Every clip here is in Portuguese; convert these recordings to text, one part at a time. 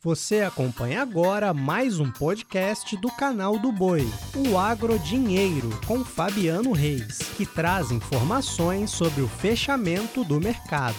Você acompanha agora mais um podcast do canal do Boi, o Agro Dinheiro, com Fabiano Reis, que traz informações sobre o fechamento do mercado.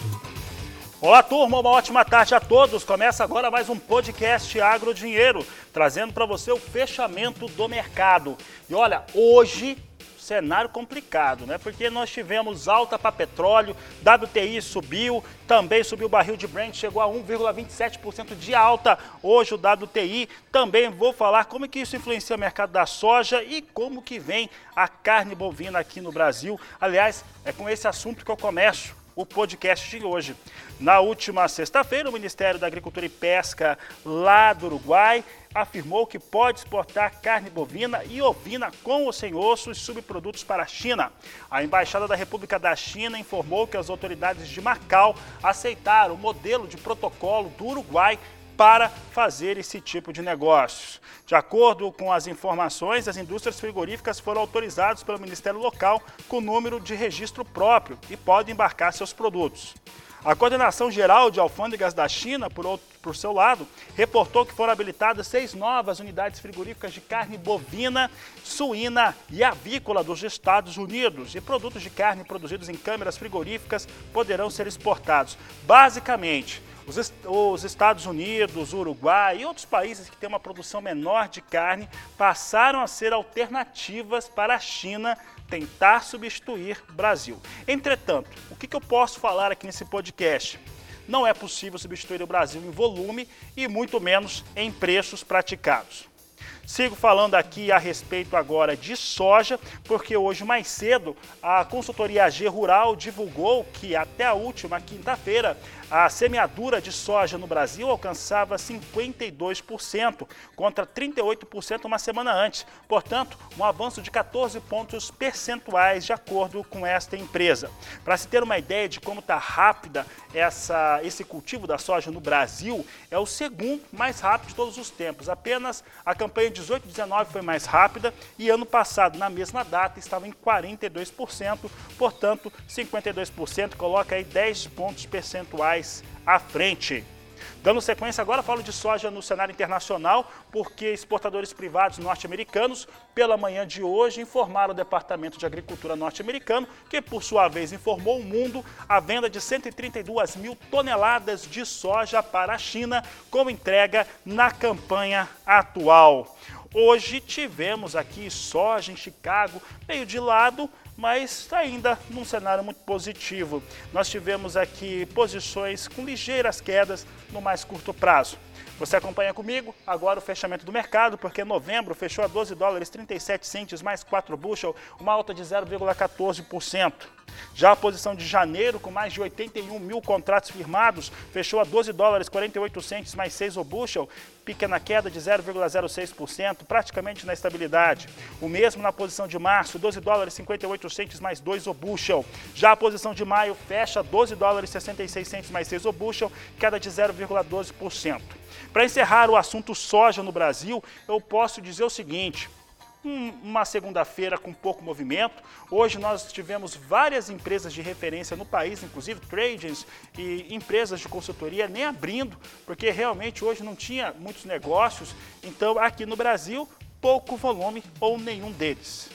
Olá, turma, uma ótima tarde a todos. Começa agora mais um podcast Agro Dinheiro, trazendo para você o fechamento do mercado. E olha, hoje cenário complicado, né? Porque nós tivemos alta para petróleo, WTI subiu, também subiu o barril de Brent, chegou a 1,27% de alta hoje o WTI. Também vou falar como que isso influencia o mercado da soja e como que vem a carne bovina aqui no Brasil. Aliás, é com esse assunto que eu começo o podcast de hoje. Na última sexta-feira, o Ministério da Agricultura e Pesca lá do Uruguai afirmou que pode exportar carne bovina e ovina com ou sem osso e subprodutos para a China. A Embaixada da República da China informou que as autoridades de Macau aceitaram o modelo de protocolo do Uruguai para fazer esse tipo de negócios. De acordo com as informações, as indústrias frigoríficas foram autorizadas pelo Ministério Local com número de registro próprio e podem embarcar seus produtos. A Coordenação Geral de Alfândegas da China, por, outro, por seu lado, reportou que foram habilitadas seis novas unidades frigoríficas de carne bovina, suína e avícola dos Estados Unidos e produtos de carne produzidos em câmeras frigoríficas poderão ser exportados. Basicamente, os, os Estados Unidos, Uruguai e outros países que têm uma produção menor de carne passaram a ser alternativas para a China tentar substituir Brasil. Entretanto, o que, que eu posso falar aqui nesse podcast? Não é possível substituir o Brasil em volume e muito menos em preços praticados. Sigo falando aqui a respeito agora de soja, porque hoje mais cedo a consultoria AG Rural divulgou que até a última quinta-feira a semeadura de soja no Brasil alcançava 52%, contra 38% uma semana antes. Portanto, um avanço de 14 pontos percentuais, de acordo com esta empresa. Para se ter uma ideia de como está rápida essa, esse cultivo da soja no Brasil, é o segundo mais rápido de todos os tempos. Apenas a campanha 18-19 foi mais rápida e ano passado, na mesma data, estava em 42%, portanto, 52% coloca aí 10 pontos percentuais mais à frente. Dando sequência agora, falo de soja no cenário internacional, porque exportadores privados norte-americanos, pela manhã de hoje, informaram ao Departamento de Agricultura norte-americano, que por sua vez informou o mundo a venda de 132 mil toneladas de soja para a China, com entrega na campanha atual. Hoje tivemos aqui soja em Chicago, meio de lado, mas ainda num cenário muito positivo. Nós tivemos aqui posições com ligeiras quedas no mais curto prazo. Você acompanha comigo agora o fechamento do mercado, porque novembro fechou a 12 dólares 37 centes mais 4 bushel, uma alta de 0,14%. Já a posição de janeiro, com mais de 81 mil contratos firmados, fechou a 12 dólares 48 centes mais 6 o bushel, pequena queda de 0,06%, praticamente na estabilidade. O mesmo na posição de março, 12 dólares 58 centes mais 2 o bushel. Já a posição de maio fecha 12 dólares 66 centes mais 6 o bushel, queda de 0,12%. Para encerrar o assunto soja no Brasil, eu posso dizer o seguinte: uma segunda-feira com pouco movimento. Hoje nós tivemos várias empresas de referência no país, inclusive tradings e empresas de consultoria nem abrindo, porque realmente hoje não tinha muitos negócios. Então, aqui no Brasil, pouco volume ou nenhum deles.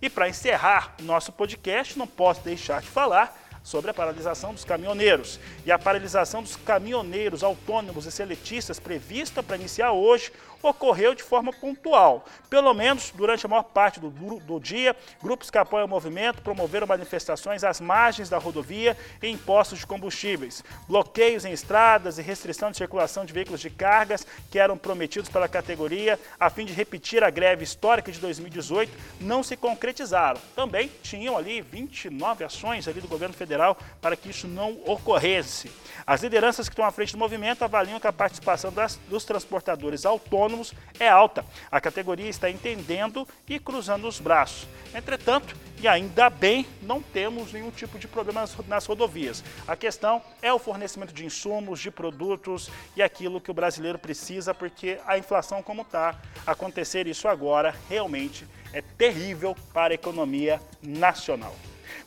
E para encerrar nosso podcast, não posso deixar de falar sobre a paralisação dos caminhoneiros. E a paralisação dos caminhoneiros autônomos e seletistas prevista para iniciar hoje ocorreu de forma pontual. Pelo menos durante a maior parte do, do dia, grupos que apoiam o movimento promoveram manifestações às margens da rodovia e em postos de combustíveis. Bloqueios em estradas e restrição de circulação de veículos de cargas que eram prometidos pela categoria a fim de repetir a greve histórica de 2018 não se concretizaram. Também tinham ali 29 ações ali do governo federal para que isso não ocorresse. As lideranças que estão à frente do movimento avaliam que a participação das, dos transportadores autônomos é alta. A categoria está entendendo e cruzando os braços. Entretanto, e ainda bem, não temos nenhum tipo de problema nas rodovias. A questão é o fornecimento de insumos, de produtos e aquilo que o brasileiro precisa, porque a inflação como está, acontecer isso agora realmente é terrível para a economia nacional.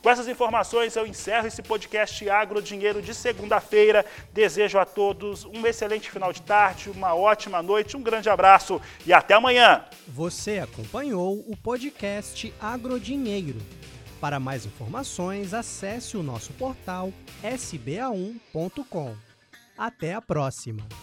Com essas informações, eu encerro esse podcast Agro Dinheiro de segunda-feira. Desejo a todos um excelente final de tarde, uma ótima noite, um grande abraço e até amanhã. Você acompanhou o podcast Agrodinheiro. Para mais informações, acesse o nosso portal sba1.com. Até a próxima!